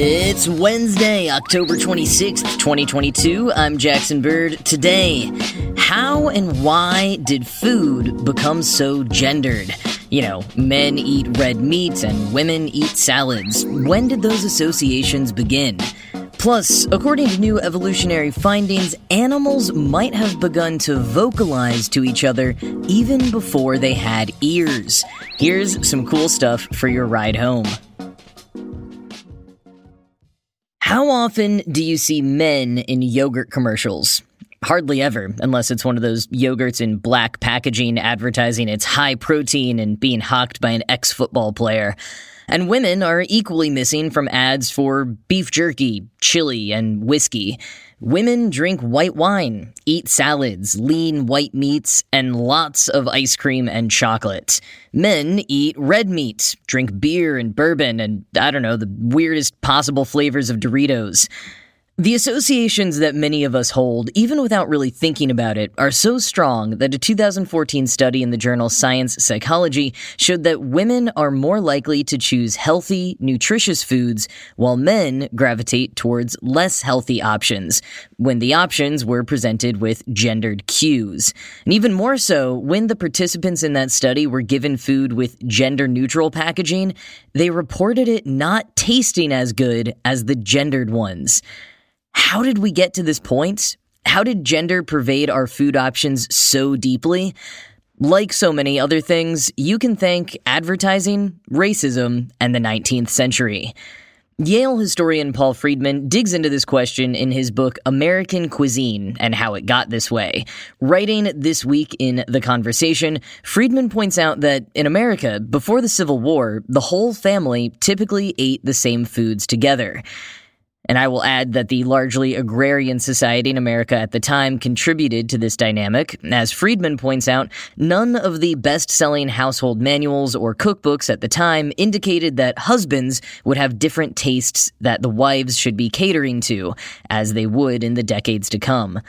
It's Wednesday, October 26th, 2022. I'm Jackson Bird. Today, how and why did food become so gendered? You know, men eat red meat and women eat salads. When did those associations begin? Plus, according to new evolutionary findings, animals might have begun to vocalize to each other even before they had ears. Here's some cool stuff for your ride home. How often do you see men in yogurt commercials? Hardly ever, unless it's one of those yogurts in black packaging advertising its high protein and being hawked by an ex football player. And women are equally missing from ads for beef jerky, chili, and whiskey. Women drink white wine, eat salads, lean white meats, and lots of ice cream and chocolate. Men eat red meat, drink beer and bourbon, and I don't know, the weirdest possible flavors of Doritos. The associations that many of us hold, even without really thinking about it, are so strong that a 2014 study in the journal Science Psychology showed that women are more likely to choose healthy, nutritious foods, while men gravitate towards less healthy options, when the options were presented with gendered cues. And even more so, when the participants in that study were given food with gender neutral packaging, they reported it not tasting as good as the gendered ones. How did we get to this point? How did gender pervade our food options so deeply? Like so many other things, you can thank advertising, racism, and the 19th century. Yale historian Paul Freedman digs into this question in his book American Cuisine and How It Got This Way. Writing this week in The Conversation, Freedman points out that in America, before the Civil War, the whole family typically ate the same foods together. And I will add that the largely agrarian society in America at the time contributed to this dynamic. As Freedman points out, none of the best selling household manuals or cookbooks at the time indicated that husbands would have different tastes that the wives should be catering to, as they would in the decades to come.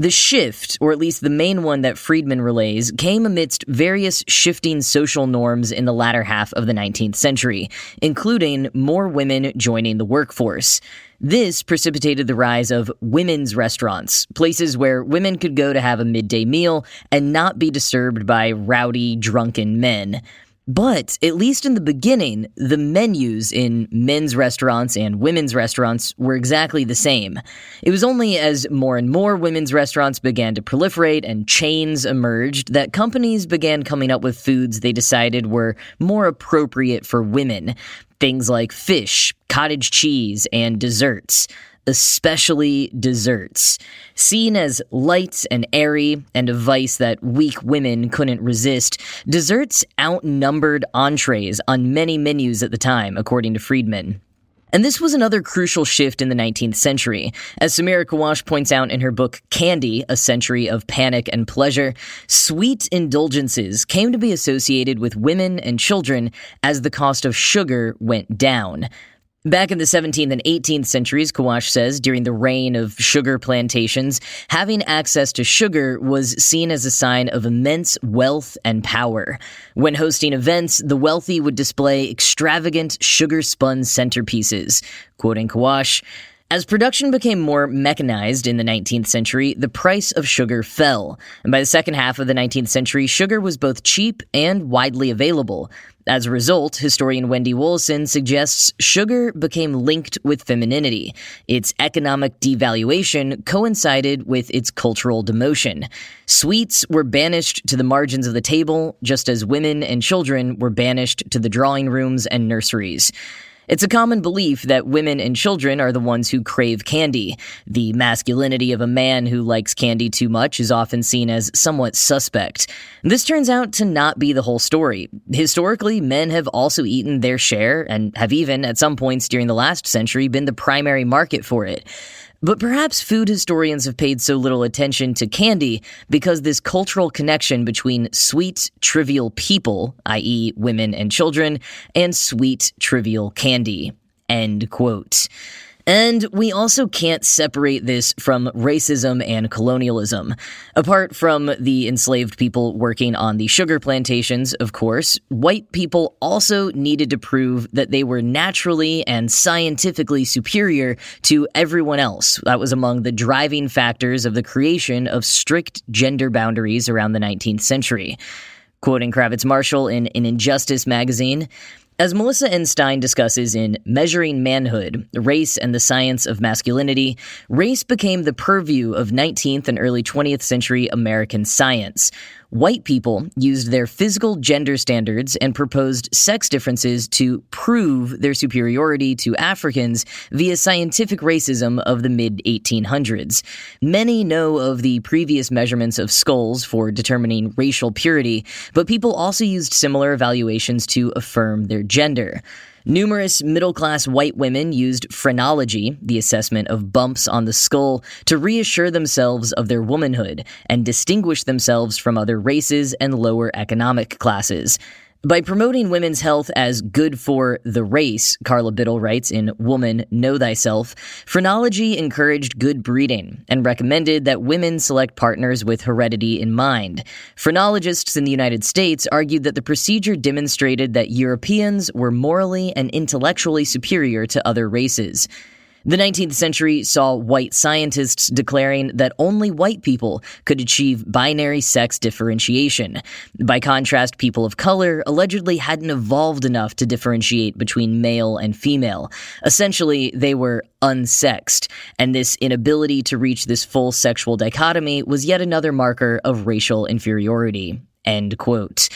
The shift, or at least the main one that Freedman relays, came amidst various shifting social norms in the latter half of the 19th century, including more women joining the workforce. This precipitated the rise of women's restaurants, places where women could go to have a midday meal and not be disturbed by rowdy, drunken men. But at least in the beginning, the menus in men's restaurants and women's restaurants were exactly the same. It was only as more and more women's restaurants began to proliferate and chains emerged that companies began coming up with foods they decided were more appropriate for women. Things like fish, cottage cheese, and desserts especially desserts. Seen as light and airy and a vice that weak women couldn't resist, desserts outnumbered entrees on many menus at the time, according to Freedman. And this was another crucial shift in the 19th century. As Samira Kawash points out in her book Candy, A Century of Panic and Pleasure, sweet indulgences came to be associated with women and children as the cost of sugar went down. Back in the 17th and 18th centuries, Kawash says, during the reign of sugar plantations, having access to sugar was seen as a sign of immense wealth and power. When hosting events, the wealthy would display extravagant sugar spun centerpieces. Quoting Kawash, As production became more mechanized in the 19th century, the price of sugar fell. And by the second half of the 19th century, sugar was both cheap and widely available. As a result, historian Wendy Woloson suggests sugar became linked with femininity. Its economic devaluation coincided with its cultural demotion. Sweets were banished to the margins of the table, just as women and children were banished to the drawing rooms and nurseries. It's a common belief that women and children are the ones who crave candy. The masculinity of a man who likes candy too much is often seen as somewhat suspect. This turns out to not be the whole story. Historically, men have also eaten their share and have even, at some points during the last century, been the primary market for it. But perhaps food historians have paid so little attention to candy because this cultural connection between sweet, trivial people, i.e., women and children, and sweet, trivial candy. End quote. And we also can't separate this from racism and colonialism. Apart from the enslaved people working on the sugar plantations, of course, white people also needed to prove that they were naturally and scientifically superior to everyone else. That was among the driving factors of the creation of strict gender boundaries around the 19th century. Quoting Kravitz Marshall in an Injustice magazine, as Melissa N. Stein discusses in Measuring Manhood Race and the Science of Masculinity, race became the purview of 19th and early 20th century American science. White people used their physical gender standards and proposed sex differences to prove their superiority to Africans via scientific racism of the mid 1800s. Many know of the previous measurements of skulls for determining racial purity, but people also used similar evaluations to affirm their gender. Numerous middle class white women used phrenology, the assessment of bumps on the skull, to reassure themselves of their womanhood and distinguish themselves from other races and lower economic classes. By promoting women's health as good for the race, Carla Bittel writes in Woman, Know Thyself, phrenology encouraged good breeding and recommended that women select partners with heredity in mind. Phrenologists in the United States argued that the procedure demonstrated that Europeans were morally and intellectually superior to other races. The 19th century saw white scientists declaring that only white people could achieve binary sex differentiation. By contrast, people of color allegedly hadn't evolved enough to differentiate between male and female. Essentially, they were unsexed, and this inability to reach this full sexual dichotomy was yet another marker of racial inferiority. End quote.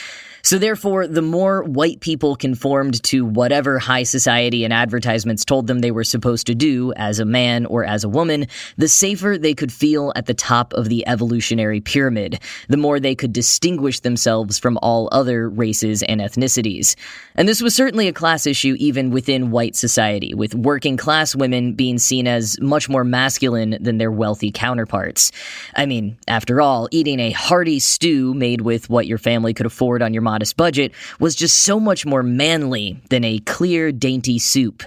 So therefore, the more white people conformed to whatever high society and advertisements told them they were supposed to do as a man or as a woman, the safer they could feel at the top of the evolutionary pyramid, the more they could distinguish themselves from all other races and ethnicities. And this was certainly a class issue even within white society, with working class women being seen as much more masculine than their wealthy counterparts. I mean, after all, eating a hearty stew made with what your family could afford on your modest budget was just so much more manly than a clear, dainty soup.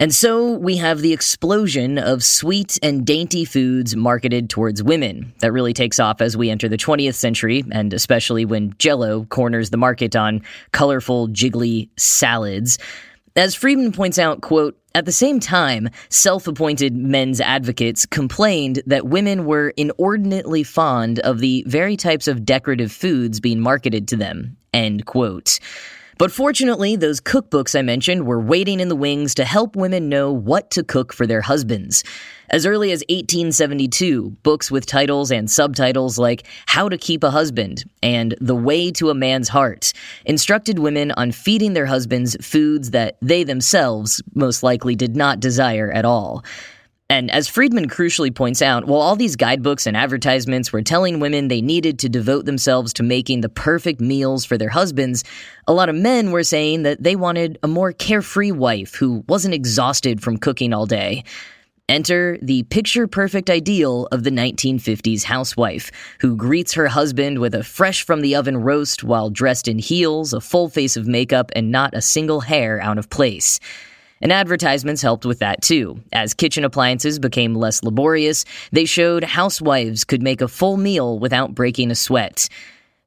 And so we have the explosion of sweet and dainty foods marketed towards women that really takes off as we enter the 20th century, and especially when Jello corners the market on colorful, jiggly salads. As Freedman points out, quote, at the same time, self appointed men's advocates complained that women were inordinately fond of the very types of decorative foods being marketed to them. End quote. But fortunately, those cookbooks I mentioned were waiting in the wings to help women know what to cook for their husbands. As early as 1872, books with titles and subtitles like How to Keep a Husband and The Way to a Man's Heart instructed women on feeding their husbands foods that they themselves most likely did not desire at all. And as Freedman crucially points out, while all these guidebooks and advertisements were telling women they needed to devote themselves to making the perfect meals for their husbands, a lot of men were saying that they wanted a more carefree wife who wasn't exhausted from cooking all day. Enter the picture perfect ideal of the 1950s housewife, who greets her husband with a fresh from the oven roast while dressed in heels, a full face of makeup, and not a single hair out of place. And advertisements helped with that too. As kitchen appliances became less laborious, they showed housewives could make a full meal without breaking a sweat.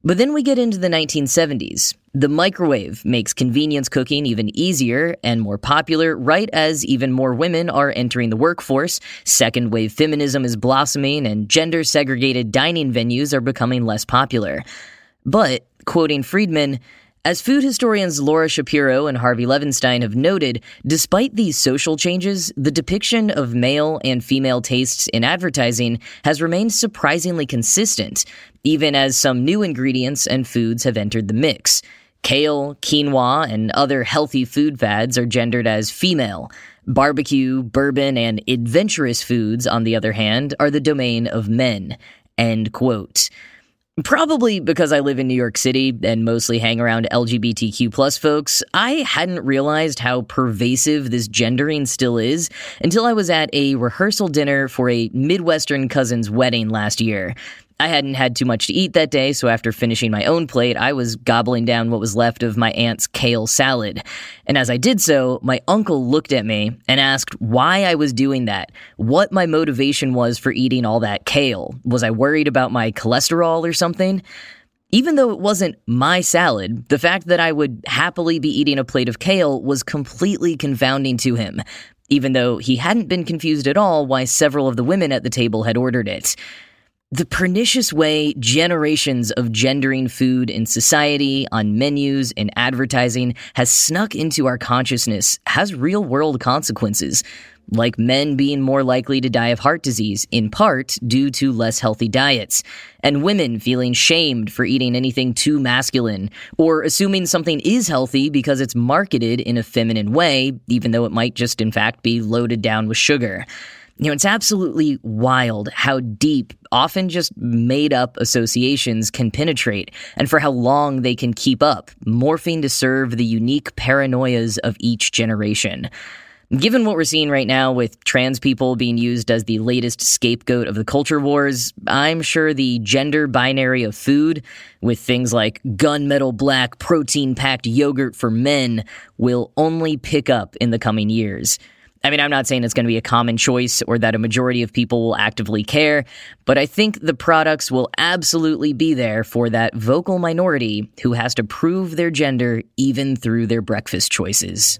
But then we get into the 1970s. The microwave makes convenience cooking even easier and more popular, right as even more women are entering the workforce. Second wave feminism is blossoming, and gender segregated dining venues are becoming less popular. But, quoting Freedman, as food historians Laura Shapiro and Harvey Levenstein have noted, despite these social changes, the depiction of male and female tastes in advertising has remained surprisingly consistent, even as some new ingredients and foods have entered the mix. Kale, quinoa, and other healthy food fads are gendered as female. Barbecue, bourbon, and adventurous foods, on the other hand, are the domain of men. End quote. Probably because I live in New York City and mostly hang around LGBTQ plus folks, I hadn't realized how pervasive this gendering still is until I was at a rehearsal dinner for a Midwestern cousin's wedding last year. I hadn't had too much to eat that day, so after finishing my own plate, I was gobbling down what was left of my aunt's kale salad. And as I did so, my uncle looked at me and asked why I was doing that, what my motivation was for eating all that kale. Was I worried about my cholesterol or something? Even though it wasn't my salad, the fact that I would happily be eating a plate of kale was completely confounding to him, even though he hadn't been confused at all why several of the women at the table had ordered it. The pernicious way generations of gendering food in society, on menus, and advertising has snuck into our consciousness has real world consequences, like men being more likely to die of heart disease, in part due to less healthy diets, and women feeling shamed for eating anything too masculine, or assuming something is healthy because it's marketed in a feminine way, even though it might just in fact be loaded down with sugar. You know, it's absolutely wild how deep, often just made up associations can penetrate and for how long they can keep up, morphing to serve the unique paranoias of each generation. Given what we're seeing right now with trans people being used as the latest scapegoat of the culture wars, I'm sure the gender binary of food, with things like gunmetal black protein packed yogurt for men, will only pick up in the coming years. I mean, I'm not saying it's going to be a common choice or that a majority of people will actively care, but I think the products will absolutely be there for that vocal minority who has to prove their gender even through their breakfast choices.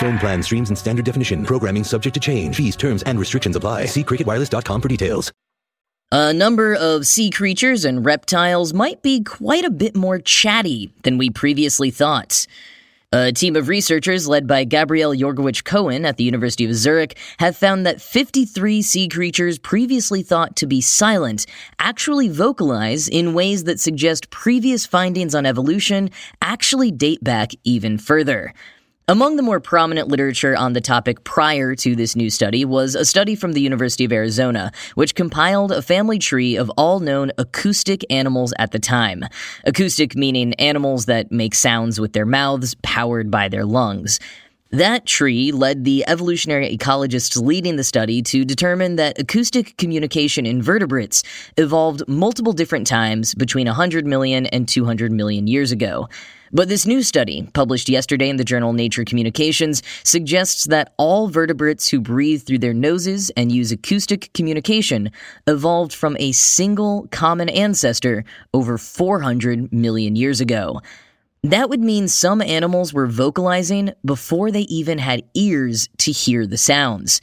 Phone plan streams in standard definition. Programming subject to change. Fees, terms, and restrictions apply. See cricketwireless.com for details. A number of sea creatures and reptiles might be quite a bit more chatty than we previously thought. A team of researchers led by Gabriele Jorgewich Cohen at the University of Zurich have found that 53 sea creatures previously thought to be silent actually vocalize in ways that suggest previous findings on evolution actually date back even further. Among the more prominent literature on the topic prior to this new study was a study from the University of Arizona, which compiled a family tree of all known acoustic animals at the time. Acoustic meaning animals that make sounds with their mouths, powered by their lungs. That tree led the evolutionary ecologists leading the study to determine that acoustic communication in vertebrates evolved multiple different times between 100 million and 200 million years ago. But this new study, published yesterday in the journal Nature Communications, suggests that all vertebrates who breathe through their noses and use acoustic communication evolved from a single common ancestor over 400 million years ago. That would mean some animals were vocalizing before they even had ears to hear the sounds.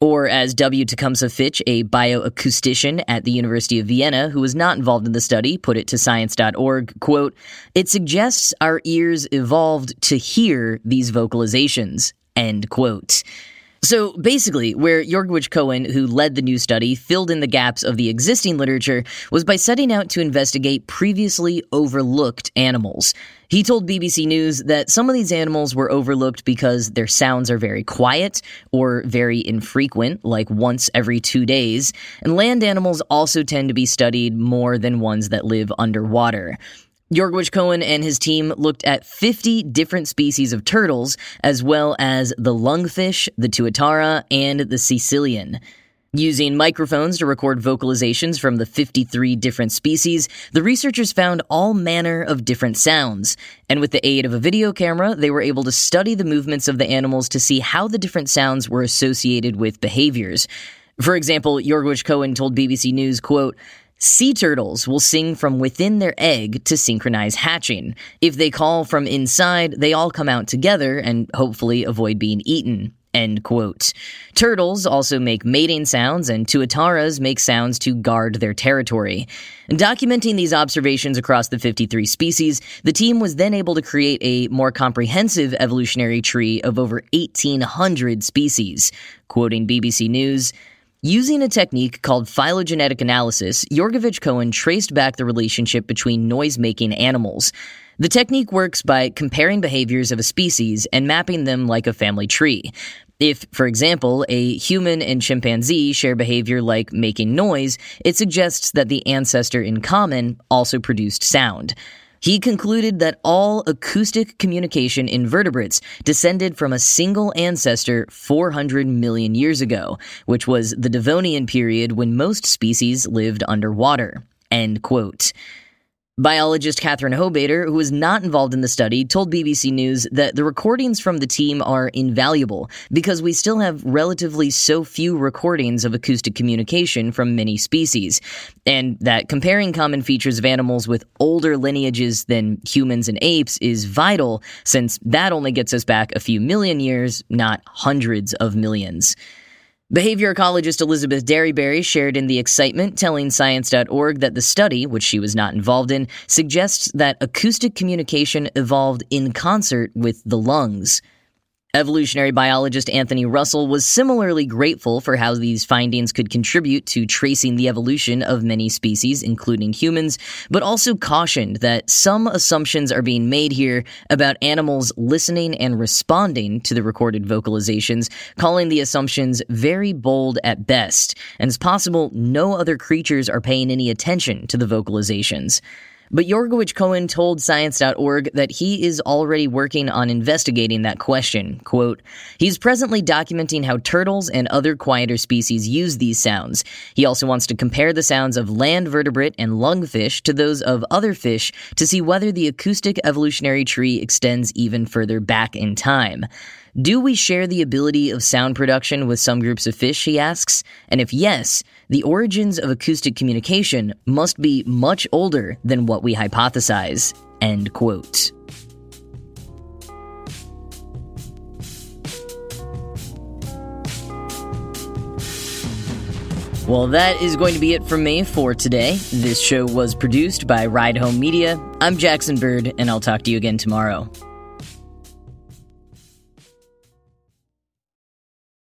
Or, as W. Tecumseh Fitch, a bioacoustician at the University of Vienna who was not involved in the study, put it to science.org, quote, it suggests our ears evolved to hear these vocalizations, end quote. So basically, where Jorgewich Cohen, who led the new study, filled in the gaps of the existing literature was by setting out to investigate previously overlooked animals. He told BBC News that some of these animals were overlooked because their sounds are very quiet or very infrequent, like once every two days, and land animals also tend to be studied more than ones that live underwater. Jorgewich Cohen and his team looked at 50 different species of turtles, as well as the lungfish, the tuatara, and the caecilian. Using microphones to record vocalizations from the 53 different species, the researchers found all manner of different sounds. And with the aid of a video camera, they were able to study the movements of the animals to see how the different sounds were associated with behaviors. For example, Jorgewich Cohen told BBC News, quote, Sea turtles will sing from within their egg to synchronize hatching. If they call from inside, they all come out together and hopefully avoid being eaten. End quote. Turtles also make mating sounds, and tuataras make sounds to guard their territory. Documenting these observations across the 53 species, the team was then able to create a more comprehensive evolutionary tree of over 1,800 species. Quoting BBC News, Using a technique called phylogenetic analysis, Jorgewich Cohen traced back the relationship between noise making animals. The technique works by comparing behaviors of a species and mapping them like a family tree. If, for example, a human and chimpanzee share behavior like making noise, it suggests that the ancestor in common also produced sound. He concluded that all acoustic communication in vertebrates descended from a single ancestor 400 million years ago, which was the Devonian period when most species lived underwater. End quote. Biologist Catherine Hobaiter, who was not involved in the study, told BBC News that the recordings from the team are invaluable because we still have relatively so few recordings of acoustic communication from many species, and that comparing common features of animals with older lineages than humans and apes is vital since that only gets us back a few million years, not hundreds of millions. Behavior ecologist Elizabeth Derryberry shared in the excitement, telling Science.org that the study, which she was not involved in, suggests that acoustic communication evolved in concert with the lungs. Evolutionary biologist Anthony Russell was similarly grateful for how these findings could contribute to tracing the evolution of many species, including humans, but also cautioned that some assumptions are being made here about animals listening and responding to the recorded vocalizations, calling the assumptions very bold at best, and it's possible no other creatures are paying any attention to the vocalizations. But Jorgewich Cohen told Science.org that he is already working on investigating that question. Quote, He's presently documenting how turtles and other quieter species use these sounds. He also wants to compare the sounds of land vertebrate and lungfish to those of other fish to see whether the acoustic evolutionary tree extends even further back in time. Do we share the ability of sound production with some groups of fish, he asks? And if yes, the origins of acoustic communication must be much older than what we hypothesize. End quote. Well, that is going to be it from me for today. This show was produced by Ride Home Media. I'm Jackson Bird, and I'll talk to you again tomorrow.